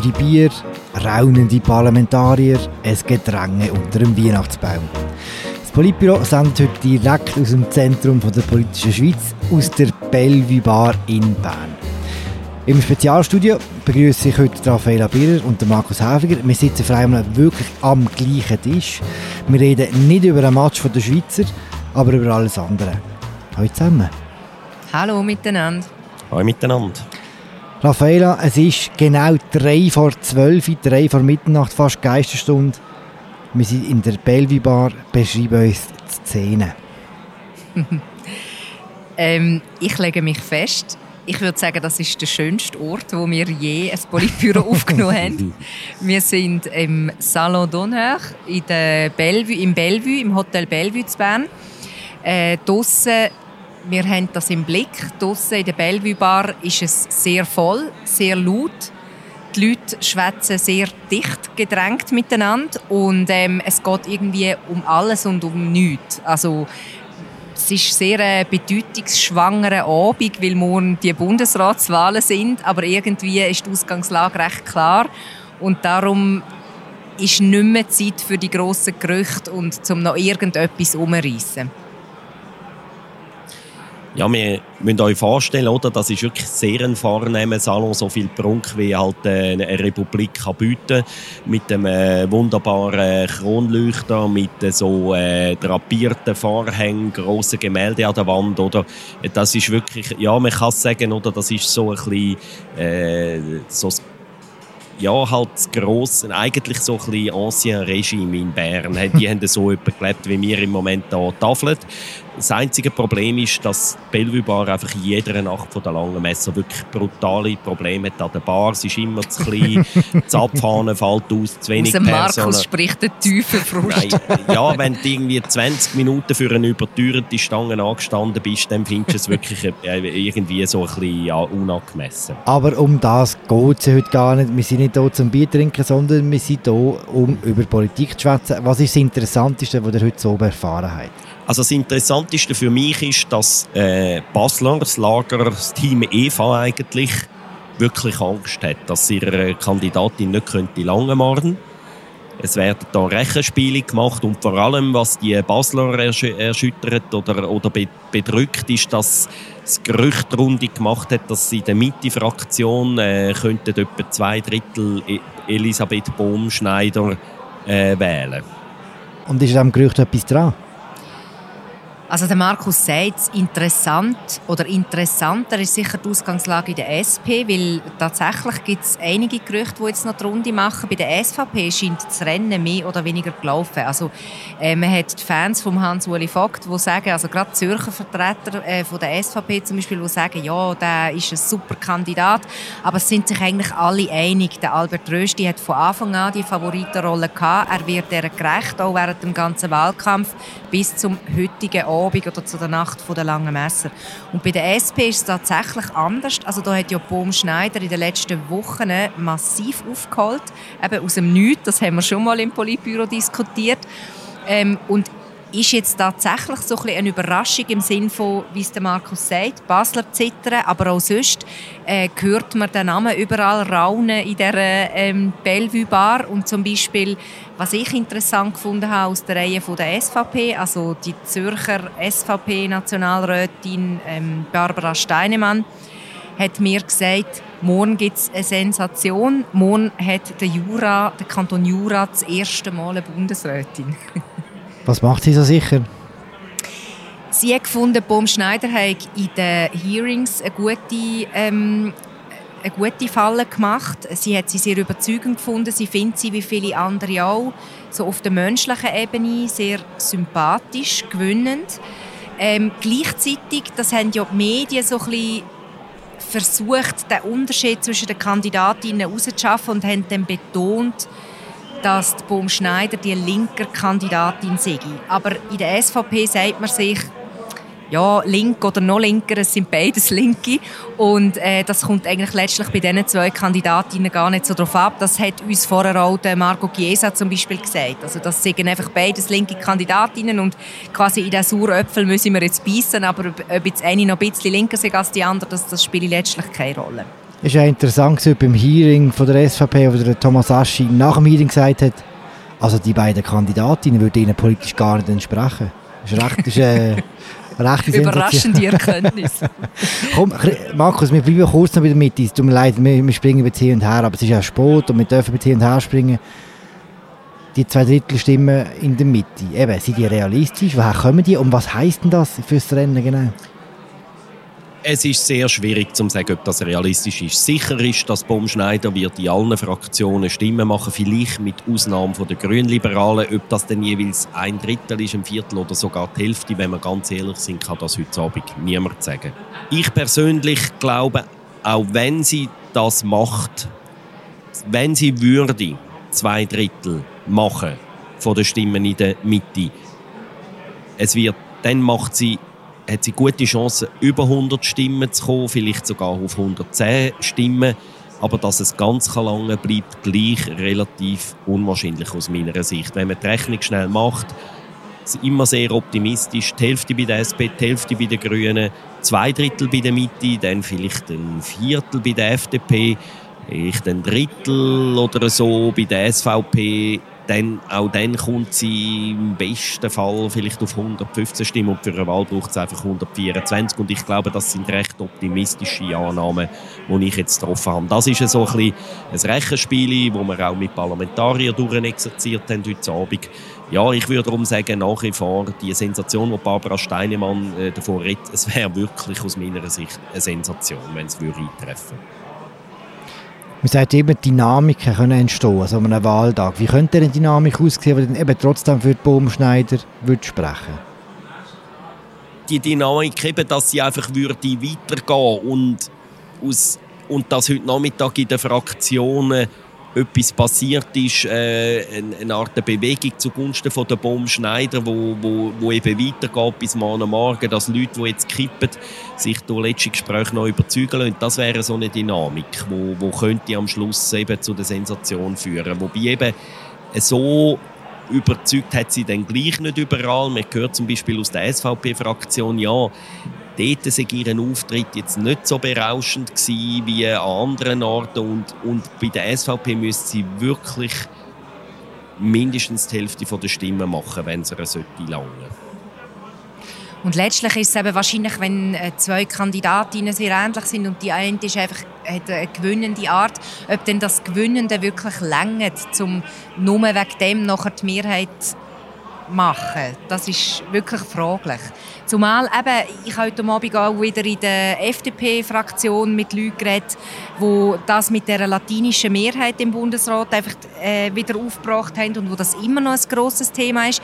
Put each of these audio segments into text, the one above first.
teure Bier, raunende Parlamentarier, es Gedränge unter dem Weihnachtsbaum. Das Politbüro sendet heute direkt aus dem Zentrum der politischen Schweiz, aus der Bellevue Bar in Bern. Im Spezialstudio begrüße ich heute Raffaella Birrer und Markus Häfiger. Wir sitzen vor allem wirklich am gleichen Tisch. Wir reden nicht über einen Match der Schweizer, aber über alles andere. Hallo zusammen. Hallo miteinander. Hallo miteinander. Raffaella, es ist genau drei vor zwölf, drei vor Mitternacht, fast Geisterstunde. Wir sind in der Bellevue Bar. Beschreib uns die Szene. ähm, ich lege mich fest. Ich würde sagen, das ist der schönste Ort, wo wir je ein Politbüro aufgenommen haben. Wir sind im Salon d'Honneur in der Bellevue, im Bellevue, im Hotel Bellevue zu Bern. Äh, wir haben das im Blick. Draussen in der Bellevue Bar ist es sehr voll, sehr laut. Die Leute schwätzen sehr dicht gedrängt miteinander und ähm, es geht irgendwie um alles und um nichts. Also es ist sehr ein bedeutungsschwangerer Abend, weil morgen die Bundesratswahlen sind, aber irgendwie ist die Ausgangslage recht klar und darum ist nicht mehr Zeit für die grossen Gerüchte und zum noch irgendetwas umreißen. Ja, wir müssen euch vorstellen, oder? das ist wirklich sehr ein vornehmer Salon, so viel Prunk wie halt äh, eine Republik kann bieten mit dem äh, wunderbaren Kronleuchter, mit äh, so äh, drapierten Vorhängen, grossen Gemälde an der Wand, oder? Das ist wirklich, ja, man kann sagen, oder? Das ist so ein bisschen äh, so ja, halt das grosse, eigentlich so ein bisschen Ancien Regime in Bern. Die haben so etwa gelebt, wie wir im Moment hier tafeln. Das einzige Problem ist, dass Bellevue Bar einfach in jeder Nacht von der langen Messe wirklich brutale Probleme hat an der Bar. Es ist immer zu klein, das Abfahren fällt aus, zu wenig aus dem Markus spricht der tiefe Frust. ja, wenn du irgendwie 20 Minuten für eine überteuerte Stange angestanden bist, dann findest du es wirklich äh, irgendwie so ein bisschen ja, unangemessen. Aber um das geht es heute gar nicht. Wir sind nicht hier zum Bier trinken, sondern wir sind hier, um über Politik zu schwätzen. Was ist das Interessanteste, was ihr heute so erfahren habt? Also das Interessanteste für mich ist, dass äh, Basler, das Lager, das Team Eva eigentlich wirklich Angst hat, dass ihre Kandidatin nicht könnte lange machen Es werden da Rechenspiele gemacht und vor allem, was die Basler ersch erschüttert oder, oder be bedrückt, ist, dass das Gerücht Runde gemacht hat, dass sie in der Mitte-Fraktion äh, etwa zwei Drittel e Elisabeth Bohm-Schneider äh, wählen. Und ist an dem Gerücht etwas dran? Also der Markus sagt, interessant oder interessanter ist sicher die Ausgangslage in der SP, weil tatsächlich gibt es einige Gerüchte, die jetzt noch die Runde machen. Bei der SVP scheint das Rennen mehr oder weniger gelaufen. Also äh, man hat die Fans von Hans-Uli Vogt, die sagen, also gerade Zürcher Vertreter äh, von der SVP zum Beispiel, die sagen, ja, der ist ein super Kandidat, aber es sind sich eigentlich alle einig. Der Albert Rösti hat von Anfang an die Favoritenrolle gehabt. Er wird der gerecht, auch während dem ganzen Wahlkampf bis zum heutigen Abend Abend oder zu der Nacht der langen Messer. Und bei der SP ist es tatsächlich anders. Also da hat ja Bohm Schneider in den letzten Wochen massiv aufgeholt, eben aus dem Nichts. Das haben wir schon mal im Politbüro diskutiert. Ähm, und ist jetzt tatsächlich so ein eine Überraschung im Sinne von, wie es der Markus sagt, Basler zittern, aber auch sonst äh, hört man den Namen überall raunen in der ähm, Bellevue Bar und zum Beispiel, was ich interessant gefunden habe aus der Reihe von der SVP, also die Zürcher SVP-Nationalrätin ähm, Barbara Steinemann, hat mir gesagt, morgen gibt es eine Sensation. Morgen hat der Jura, der Kanton Jura das erste Mal eine Bundesrätin. Was macht sie so sicher? Sie hat gefunden, Bohm Schneider hat in den Hearings eine gute, ähm, eine gute Falle gemacht. Sie hat sie sehr überzeugend gefunden. Sie findet sie, wie viele andere auch, so auf der menschlichen Ebene sehr sympathisch, gewinnend. Ähm, gleichzeitig, das haben ja die Medien so ein bisschen versucht, den Unterschied zwischen den Kandidatinnen herauszuschaffen und haben dann betont, dass die Baum Schneider die linke Kandidatin sei. Aber in der SVP sagt man sich, ja, link oder noch linker, es sind beides Linke. Und äh, das kommt eigentlich letztlich bei diesen zwei Kandidatinnen gar nicht so drauf ab. Das hat uns vorher auch Marco Chiesa zum Beispiel gesagt. Also das sind einfach beides linke Kandidatinnen und quasi in den Saueröpfel müssen wir jetzt beißen, aber ob jetzt eine noch ein bisschen linker ist als die andere, das, das spielt letztlich keine Rolle. Es war ja interessant beim Hearing von der SVP, wo der Thomas Aschi nach dem Hearing gesagt hat, also die beiden Kandidatinnen würden ihnen politisch gar nicht entsprechen. Das ist recht, ist, äh, rechte Überraschende Erkenntnis. Komm, Markus, wir bleiben kurz noch bei der Mitte. Es tut mir leid, wir, wir springen jetzt hier und her, aber es ist ja Sport und wir dürfen hier und her springen. Die zwei Drittel Stimmen in der Mitte, eben, sind die realistisch? Woher kommen die und was heisst denn das fürs Rennen genau? Es ist sehr schwierig zu sagen, ob das realistisch ist. Sicher ist, dass Baumschneider wird in allen Fraktionen Stimmen machen, vielleicht mit Ausnahme von der Grünliberalen. Ob das dann jeweils ein Drittel ist, ein Viertel oder sogar die Hälfte, wenn wir ganz ehrlich sind, kann das heute Abend niemand sagen. Ich persönlich glaube, auch wenn sie das macht, wenn sie würde zwei Drittel machen von den Stimmen in der Mitte, es wird, dann macht sie hat sie gute Chancen, über 100 Stimmen zu kommen, vielleicht sogar auf 110 Stimmen. Aber dass es ganz lange bleibt, gleich relativ unwahrscheinlich aus meiner Sicht. Wenn man die Rechnung schnell macht, ist immer sehr optimistisch. Die Hälfte bei der SP, die Hälfte bei den Grünen, zwei Drittel bei der Mitte, dann vielleicht ein Viertel bei der FDP, vielleicht ein Drittel oder so bei der SVP dann, auch dann kommt sie im besten Fall vielleicht auf 115 Stimmen und für eine Wahl braucht es einfach 124 und ich glaube, das sind recht optimistische Annahmen, die ich jetzt getroffen habe. Das ist so ein, ein Rechenspiel, das wir auch mit Parlamentariern durchexerziert haben heute Abend. Ja, ich würde darum sagen, nach wie vor die Sensation, die Barbara Steinemann äh, davor redet, es wäre wirklich aus meiner Sicht eine Sensation, wenn es eintreffen würde. Man sagt eben, Dynamiken können entstehen, also an einem Wahltag. Wie könnte eine Dynamik aussehen, die dann eben trotzdem für die Baumschneider würde sprechen Die Dynamik eben, dass sie einfach würde weitergehen und, und dass heute Nachmittag in den Fraktionen etwas passiert ist, äh, eine Art Bewegung zugunsten von der Baumschneider, wo, wo, wo eben weitergeht bis morgen Morgen, dass Leute, die jetzt kippen, sich durch letzte Gespräche noch überzeugen lassen. Das wäre so eine Dynamik, wo, wo könnte am Schluss eben zu der Sensation führen. Wobei eben so überzeugt hat sie dann gleich nicht überall. Man hört zum Beispiel aus der SVP-Fraktion, ja, dort sei ihr Auftritt jetzt nicht so berauschend gewesen wie an anderen Orten und, und bei der SVP müsste sie wirklich mindestens die Hälfte der Stimmen machen, wenn sie sollte langen. Und letztlich ist es eben wahrscheinlich, wenn äh, zwei Kandidatinnen sehr ähnlich sind und die eine ist einfach, hat eine gewinnende Art, ob denn das Gewinnende wirklich längert, um nur wegen dem nachher die Mehrheit machen. Das ist wirklich fraglich. Zumal eben, ich heute Abend auch wieder in der FDP-Fraktion mit Leuten geredet, die das mit der latinischen Mehrheit im Bundesrat einfach äh, wieder aufgebracht haben und wo das immer noch ein grosses Thema ist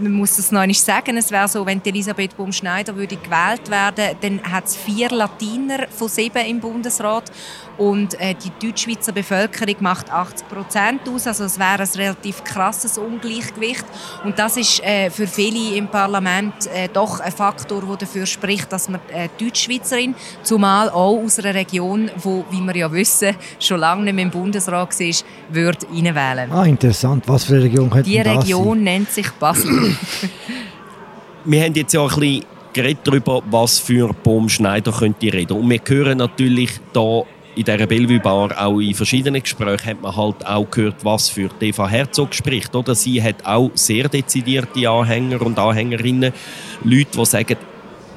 man muss das noch einmal sagen, es wäre so, wenn Elisabeth Baumschneider würde gewählt werden, dann hat es vier Latiner von sieben im Bundesrat und äh, die deutschschweizer Bevölkerung macht 80 Prozent aus, also es wäre ein relativ krasses Ungleichgewicht und das ist äh, für viele im Parlament äh, doch ein Faktor, der dafür spricht, dass man äh, Deutschschweizerin, zumal auch aus einer Region, wo, wie wir ja wissen, schon lange nicht mehr im Bundesrat war, würde reinwählen. Ah, interessant. Was für eine Region könnte Die Region sein? nennt sich Basel. wir haben jetzt ja ein bisschen geredet darüber, was für Baumschneider könnte reden. Und wir hören natürlich da in dieser Bellevue Bar auch in verschiedenen Gesprächen hat man halt auch gehört, was für Eva Herzog spricht. Oder? Sie hat auch sehr dezidierte Anhänger und Anhängerinnen. Leute, die sagen,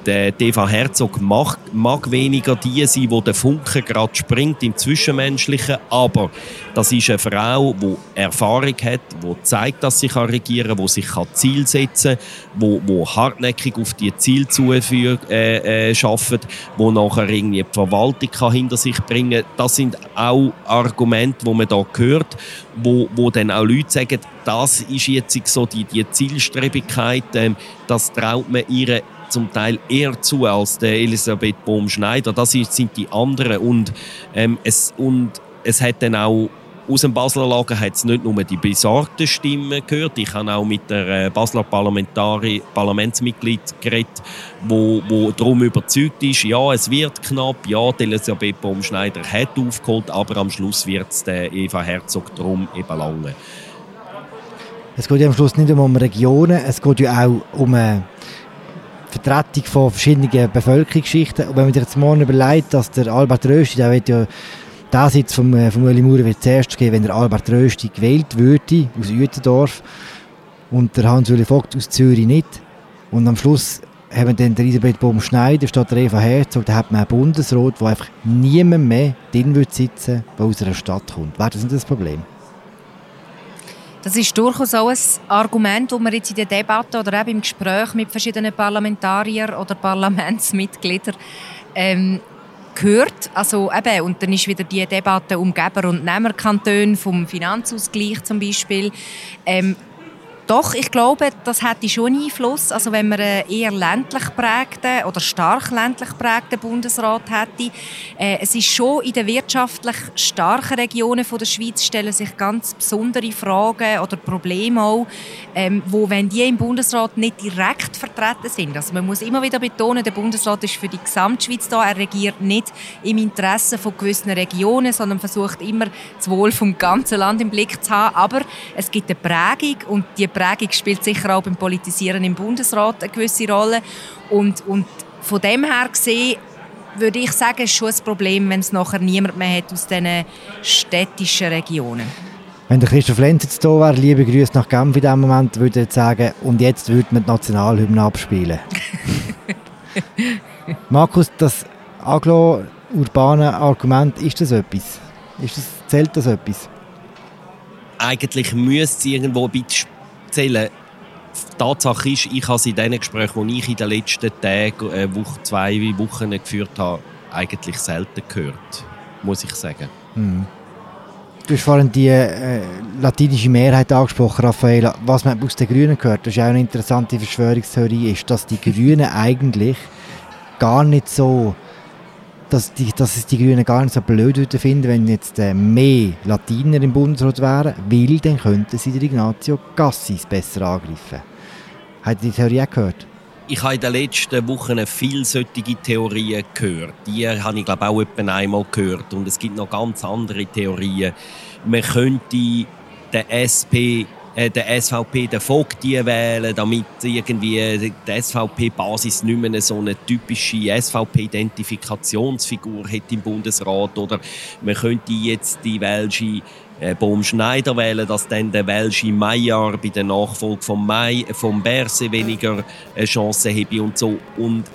der Deva Herzog mag, mag weniger die sein, wo der Funke gerade springt im Zwischenmenschlichen, aber das ist eine Frau, die Erfahrung hat, die zeigt, dass sie regieren kann, die sich Ziel setzen kann, die, hartnäckig auf die Ziele zuführen, äh, äh, arbeitet, die nachher irgendwie die Verwaltung kann hinter sich bringen kann. Das sind auch Argumente, die man da hört, wo, wo dann auch Leute sagen, das ist jetzt so die, die Zielstrebigkeit, ähm, das traut man ihr zum Teil eher zu als der Elisabeth Bohm-Schneider. Das sind die anderen. Und, ähm, es, und es hat dann auch aus dem Basler Lager hat es nicht nur die besorgten Stimmen gehört. Ich habe auch mit der äh, Basler Parlamentari Parlamentsmitglied geredet, wo, wo darum überzeugt ist, ja, es wird knapp, ja, Elisabeth Baumschneider hat aufgeholt, aber am Schluss wird es Eva Herzog darum eben lange. Es geht ja am Schluss nicht um Regionen, es geht ja auch um eine äh, Vertretung von verschiedenen Bevölkerungsschichten. Und wenn man sich jetzt morgen überlegt, dass der Albert Rösti, der wird ja der Sitz vom, äh, vom Ueli Maurer wird zuerst geben, wenn der Albert Rösti gewählt würde, aus Uetendorf, und der Hans-Uli Vogt aus Zürich nicht. Und am Schluss haben wir dann der Elisabeth Baum-Schneider statt der Eva Herzog, da hat man einen Bundesrat, wo einfach niemand mehr drin wird sitzen der aus einer Stadt kommt. Wäre das nicht das Problem? Das ist durchaus auch ein Argument, das man jetzt in der Debatte oder auch im Gespräch mit verschiedenen Parlamentariern oder Parlamentsmitgliedern ähm, gehört. Also eben, und dann ist wieder die Debatte um Geber- und Nehmerkantone vom Finanzausgleich zum Beispiel. Ähm, doch, ich glaube, das hätte schon Einfluss. Also wenn man einen eher ländlich prägten oder stark ländlich prägten Bundesrat hätte. Äh, es ist schon in den wirtschaftlich starken Regionen der Schweiz stellen sich ganz besondere Fragen oder Probleme auch, ähm, wo wenn die im Bundesrat nicht direkt vertreten sind. Also man muss immer wieder betonen, der Bundesrat ist für die Gesamtschweiz da. Er regiert nicht im Interesse von gewissen Regionen, sondern versucht immer das Wohl vom ganzen Land im Blick zu haben. Aber es gibt eine Prägung und die Prägung spielt sicher auch beim Politisieren im Bundesrat eine gewisse Rolle. Und, und von dem her gesehen, würde ich sagen, ist schon ein Problem, wenn es nachher niemand mehr hat aus diesen städtischen Regionen. Wenn der Christoph Lenz jetzt da wäre, liebe Grüße nach Genf in diesem Moment, würde er sagen, und jetzt würde man die Nationalhymne abspielen. Markus, das aglo-urbane Argument, ist das etwas? Ist das, zählt das etwas? Eigentlich müsste es irgendwo ein bisschen erzählen. Die Tatsache ist, ich habe es in den Gesprächen, die ich in den letzten Tagen, äh, Woche, zwei Wochen geführt habe, eigentlich selten gehört, muss ich sagen. Hm. Du hast vorhin die äh, latinische Mehrheit angesprochen, Raffaella. Was man aus den Grünen gehört, das ist auch eine interessante Verschwörungstheorie, ist, dass die Grünen eigentlich gar nicht so dass, die, dass es die Grünen gar nicht so blöd finden, wenn jetzt äh, mehr Latiner im Bundesrat wären, weil dann könnten sie den Ignazio Cassis besser angreifen. Habt ihr die Theorie auch gehört? Ich habe in den letzten Wochen solche Theorien gehört. Die habe ich glaube auch etwa einmal gehört. Und es gibt noch ganz andere Theorien. Man könnte den SP der SVP den Vogti wählen, damit irgendwie die SVP-Basis nicht mehr so eine typische SVP-Identifikationsfigur hat im Bundesrat. Oder man könnte jetzt die welsche äh, Baum Schneider wählen, dass dann der welsche Meier bei der Nachfolge vom, Mai, vom Berse weniger äh, Chancen habe und so. Und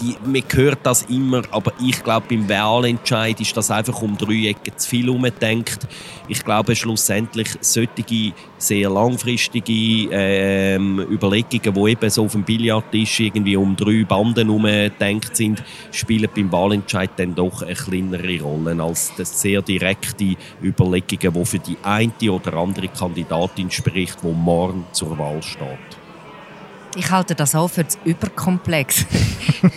die, man hört das immer, aber ich glaube, beim Wahlentscheid ist das einfach um drei Ecken zu viel umgedenkt. Ich glaube, schlussendlich solche sehr langfristige ähm, Überlegungen, die eben so auf dem Billardtisch irgendwie um drei Banden umgedenkt sind, spielen beim Wahlentscheid dann doch eine kleinere Rolle als das sehr direkte Überlegungen, die für die eine oder andere Kandidatin spricht, die morgen zur Wahl steht. Ich halte das auch für zu überkomplex.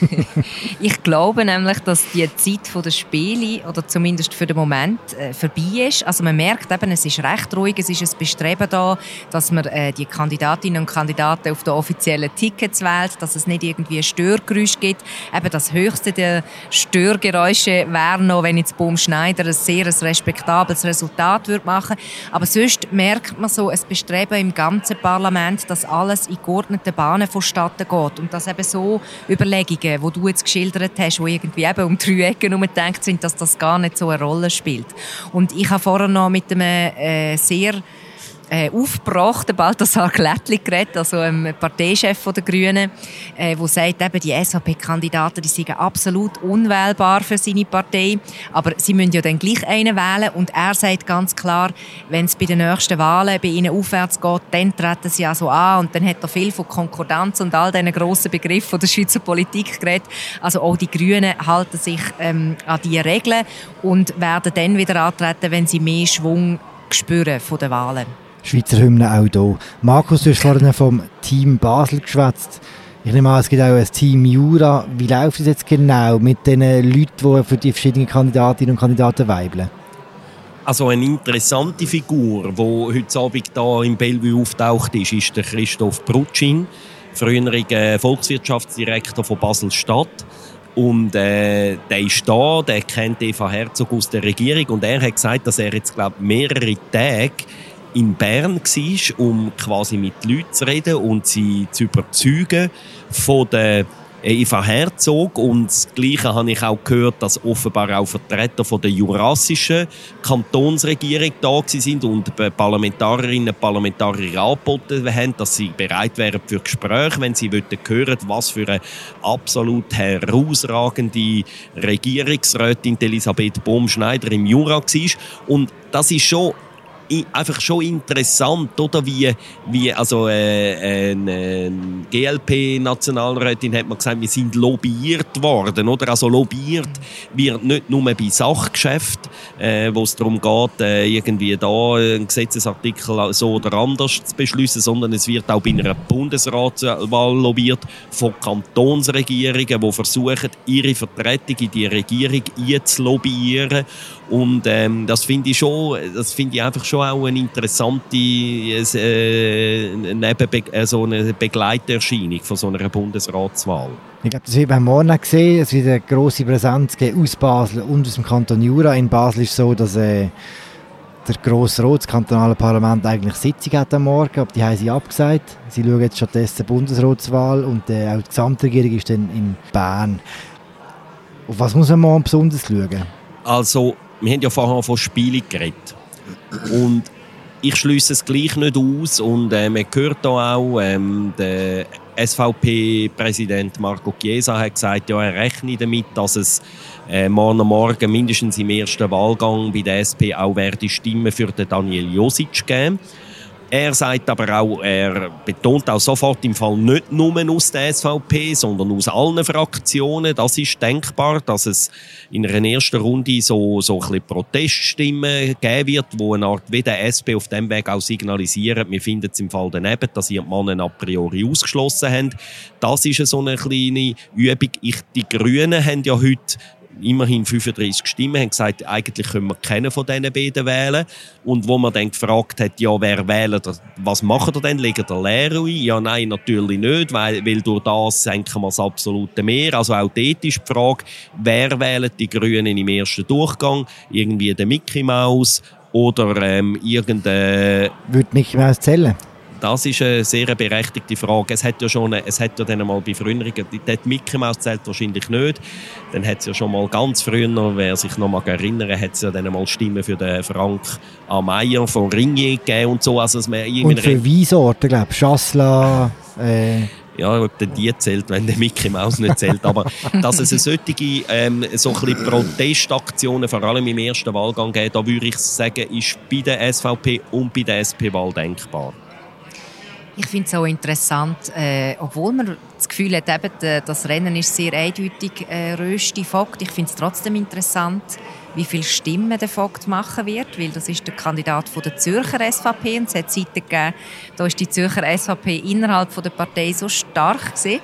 ich glaube nämlich, dass die Zeit der Spiele, oder zumindest für den Moment, äh, vorbei ist. Also man merkt eben, es ist recht ruhig, es ist ein Bestreben da, dass man äh, die Kandidatinnen und Kandidaten auf den offiziellen Tickets wählt, dass es nicht irgendwie ein Störgeräusch gibt. Eben das höchste der Störgeräusche wäre noch, wenn jetzt Baum Schneider ein sehr respektables Resultat würde machen. Aber sonst merkt man so ein Bestreben im ganzen Parlament, dass alles in geordneten Bahnen Bahnen vonstatten geht. Und dass eben so Überlegungen, die du jetzt geschildert hast, die irgendwie eben um drei Ecken herumgedacht sind, dass das gar nicht so eine Rolle spielt. Und ich habe vorher noch mit einem äh, sehr äh, aufgebracht, Balthasar Glättli geredet, also ein Parteichef der Grünen, äh, der sagt, eben, die SVP-Kandidaten die sind absolut unwählbar für seine Partei, aber sie müssen ja dann gleich einen wählen und er sagt ganz klar, wenn es bei den nächsten Wahlen bei ihnen aufwärts geht, dann treten sie also an und dann hat er viel von Konkordanz und all diesen grossen Begriffen der Schweizer Politik geredet. Also auch die Grünen halten sich ähm, an diese Regeln und werden dann wieder antreten, wenn sie mehr Schwung spüren von den Wahlen. Schweizer Hymne auch hier. Markus, du hast vorhin vom Team Basel geschwätzt. Ich nehme an, es gibt auch ein Team Jura. Wie läuft es jetzt genau mit den Leuten, die für die verschiedenen Kandidatinnen und Kandidaten weibeln? Also eine interessante Figur, die heute Abend hier im Bellevue auftaucht, ist, ist der Christoph Brutschin, früheriger Volkswirtschaftsdirektor von Basel-Stadt. Und äh, der ist da, der kennt Eva Herzog aus der Regierung und er hat gesagt, dass er jetzt, glaube mehrere Tage in Bern war, um quasi mit Leuten zu reden und sie zu überzeugen von der Eva Herzog und das Gleiche habe ich auch gehört, dass offenbar auch Vertreter von der jurassischen Kantonsregierung da sind und Parlamentarierinnen und Parlamentarier angeboten haben, dass sie bereit wären für Gespräche, wenn sie hören was für eine absolut herausragende Regierungsrätin Elisabeth Bohm-Schneider im Jura war. Und das ist schon einfach schon interessant, oder? Wie, wie also, äh, eine GLP-Nationalrätin hat man gesagt, wir sind lobbyiert worden, oder? Also lobbyiert wird nicht nur bei Sachgeschäften, äh, wo es darum geht, äh, irgendwie da einen Gesetzesartikel so oder anders zu beschließen, sondern es wird auch bei einer Bundesratswahl lobbyiert von Kantonsregierungen, die versuchen, ihre Vertretung in die Regierung einzulobbyieren. Und ähm, das finde ich schon, das finde ich einfach schon auch eine interessante äh, Nebenbe also eine Begleiterscheinung von so einer Bundesratswahl. Ich glaube, das wird beim Morgen gesehen, es wird eine grosse Präsenz aus Basel und aus dem Kanton Jura. In Basel ist es so, dass äh, der Grosse Rat, das kantonale Parlament, eigentlich Sitzung hat am Morgen, aber die haben sie abgesagt. Sie schauen jetzt stattdessen die Bundesratswahl und äh, auch die Gesamtregierung ist dann in Bern. Auf was muss man morgen besonders schauen? Also wir haben ja vorher von Spielen geredet. Und ich schließe es gleich nicht aus. Und äh, man hört da auch, ähm, der SVP-Präsident Marco Chiesa hat gesagt, ja, er rechne damit, dass es äh, morgen Morgen mindestens im ersten Wahlgang bei der SP auch werde Stimmen für den Daniel Josic geben. Er sagt aber auch, er betont auch sofort im Fall nicht nur aus der SVP, sondern aus allen Fraktionen. Das ist denkbar, dass es in einer ersten Runde so, so ein bisschen Proteststimmen geben wird, wo eine Art wie der SP auf dem Weg auch signalisieren, wir finden es im Fall daneben, dass ihr die Männer a priori ausgeschlossen haben. Das ist so eine kleine Übung. Ich, die Grünen haben ja heute immerhin 35 Stimmen, haben gesagt, eigentlich können wir keinen von diesen beiden wählen. Und wo man dann gefragt hat, ja, wer wählt, was machen wir denn? Legen der Lehrer ein? Ja, nein, natürlich nicht, weil, weil durch das senken wir das absolute Mehr. Also auch dort ist die Frage, wer wählt die Grünen im ersten Durchgang? Irgendwie der Mickey Mouse oder ähm, irgendein... Würde Mickey Mouse zählen? Das ist eine sehr berechtigte Frage. Es hat ja schon, es hat ja dann mal bei früheren, die Mickey Mouse zählt wahrscheinlich nicht. Dann hat es ja schon mal ganz früher, wer sich noch mal erinnern, hat es ja dann mal Stimmen für den Frank A. Meyer von Ringier gegeben und so. Also, und für Weinsorten, glaube ich, Chasselas, äh ja, ob denn die zählt, wenn der Mickey Mouse nicht zählt. Aber dass es solche ähm, so ein Protestaktionen, vor allem im ersten Wahlgang gibt, da würde ich sagen, ist bei der SVP und bei der SP-Wahl denkbar. Ich finde es auch interessant, äh, obwohl man das Gefühl hat, eben, das Rennen ist sehr eindeutig äh, Rösti Vogt. Ich finde es trotzdem interessant, wie viele Stimmen der Vogt machen wird, weil das ist der Kandidat von der Zürcher SVP und es hat Zeiten gegeben, da ist die Zürcher SVP innerhalb von der Partei so stark gewesen,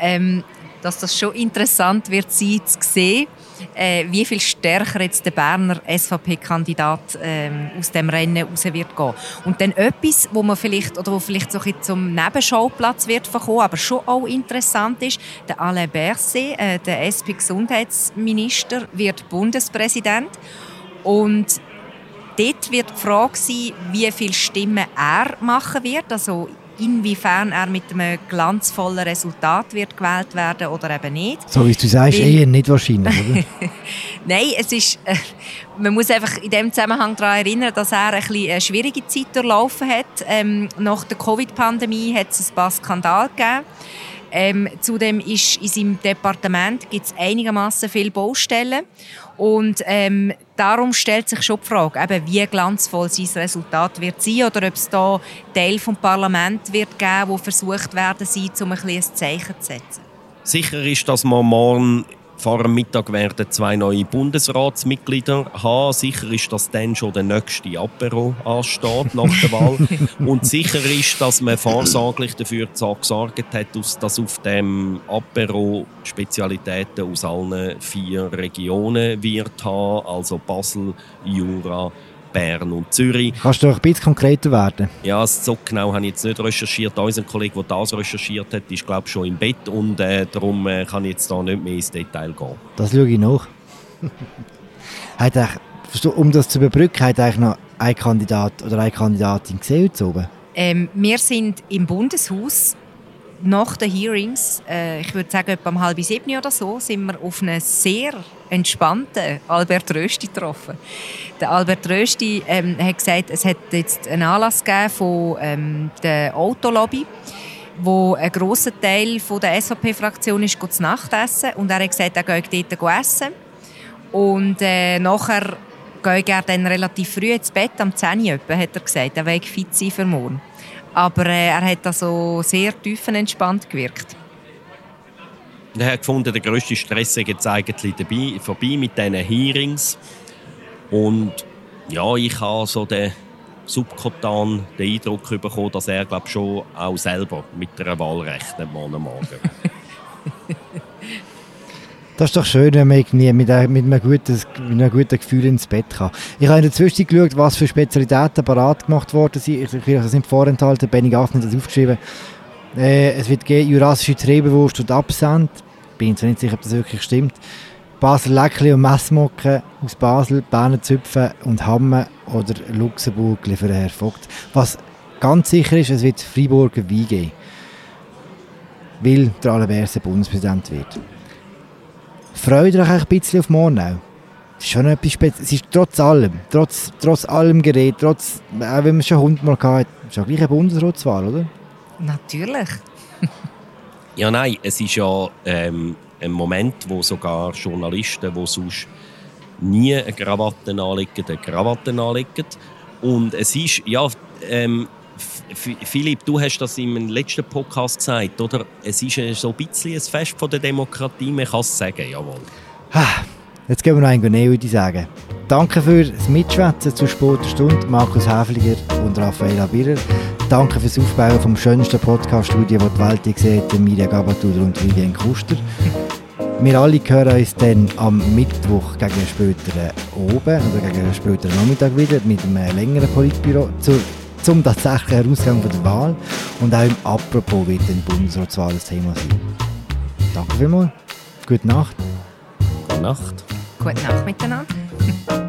ähm, dass das schon interessant wird sein zu sehen äh, wie viel stärker jetzt der Berner SVP-Kandidat ähm, aus dem Rennen raus wird gehen. Und dann etwas, wo man vielleicht oder wo vielleicht so zum Nebenschauplatz wird verkommen, aber schon auch interessant ist, der Alain Berset, äh, der SP-Gesundheitsminister, wird Bundespräsident und dort wird die Frage sein, wie viele Stimmen er machen wird, also inwiefern er mit einem glanzvollen Resultat wird gewählt werden oder eben nicht. So wie du sagst, eher nicht wahrscheinlich, oder? Nein, es ist, äh, man muss einfach in dem Zusammenhang daran erinnern, dass er ein bisschen eine schwierige Zeit durchlaufen hat. Ähm, nach der Covid-Pandemie hat es ein paar Skandale gegeben. Ähm, zudem ist in seinem Departement gibt es einigermaßen viele Baustellen und ähm, darum stellt sich schon die Frage, eben, wie glanzvoll sein Resultat wird sein oder ob es da Teil vom Parlament wird geben, wo versucht werden sie, um ein, ein Zeichen zu setzen. Sicher ist, dass man morgen vor dem Mittag werden zwei neue Bundesratsmitglieder haben. Sicher ist, dass dann schon der nächste Apero ansteht nach der Wahl. Und sicher ist, dass man vorsorglich dafür gesorgt hat, dass auf dem Apero Spezialitäten aus allen vier Regionen wird haben. Also Basel, Jura, Bern und Zürich. Kannst du noch ein bisschen konkreter werden? Ja, so genau habe ich jetzt nicht recherchiert. Unser Kollege, der das recherchiert hat, ist glaube ich schon im Bett und äh, darum äh, kann ich jetzt da nicht mehr ins Detail gehen. Das schaue ich nach. um das zu überbrücken, hat eigentlich noch einen Kandidat oder eine Kandidatin gesehen heute oben? Ähm, wir sind im Bundeshaus nach den Hearings, äh, ich würde sagen etwa um halb sieben oder so, sind wir auf einen sehr entspannten Albert Rösti getroffen. Der Albert Rösti ähm, hat gesagt, es hat jetzt einen Anlass gegeben von ähm, der Autolobby, wo ein grosser Teil von der SVP-Fraktion ist zu Nacht essen und er hat gesagt, er geht dort essen und äh, nachher gehe er dann relativ früh ins Bett, am 10 Uhr, hat er gesagt, er will fit sein für morgen. Aber äh, er hat also sehr tiefenentspannt gewirkt. Er hat gefunden, der grösste Stress ist jetzt dabei, vorbei mit diesen Hearings. Und ja, ich habe so den subkotan den Eindruck bekommen, dass er glaub, schon auch selber mit einer Wahl rechnet, morgen Morgen. Das ist doch schön, wenn man irgendwie mit, einem, guten, mit einem guten Gefühl ins Bett kann. Ich habe in der Zwischenzeit geschaut, was für Spezialitäten parat gemacht worden sind. Ich, ich, das sind vorenthalten, Benny Gaffner hat das aufgeschrieben. Äh, es wird geben jurassische Trebenwurst und Absent. Bin zwar nicht sicher, ob das wirklich stimmt. Basel Leckli und Messmocken aus Basel, Berner Züpfen und Hamme oder Luxemburg für Herr Vogt. Was ganz sicher ist, es wird Freiburger Wein geben. Weil der Allerwerse Bundespräsident wird. Freut euch ein bisschen auf Mornau. Es ist schon etwas Spezielles. Es ist trotz allem, trotz, trotz allem Gerät, trotz, auch wenn man schon Hund mal hatte, ja gleich eine Bundesratswahl, oder? Natürlich. ja, nein, es ist ja ähm, ein Moment, wo sogar Journalisten, die sonst nie eine Krawatte anlegen, eine Krawatte anlegen. Und es ist, ja, ähm, Philipp, du hast das im letzten Podcast gesagt, oder? Es ist so ein bisschen ein Fest von der Demokratie, man kann es sagen, jawohl. Jetzt gehen wir noch ein näher, würde ich sagen. Danke für das Mitschwätzen zur späten Stunde, Markus Häfliger und Raffaella Birrer. Danke fürs Aufbauen vom schönsten Podcast-Studio, das die Welt sieht, Mirja Gabatuder und Vivian Kuster. Wir alle hören uns dann am Mittwoch gegen einen späteren Oben oder gegen einen späteren Nachmittag wieder mit einem längeren Politbüro zur zum tatsächlichen Ausgang der Wahl. Und auch im Apropos wird die Bundesratswahl ein Thema sein. Danke vielmals. Gute Nacht. Gute Nacht. Gute Nacht miteinander.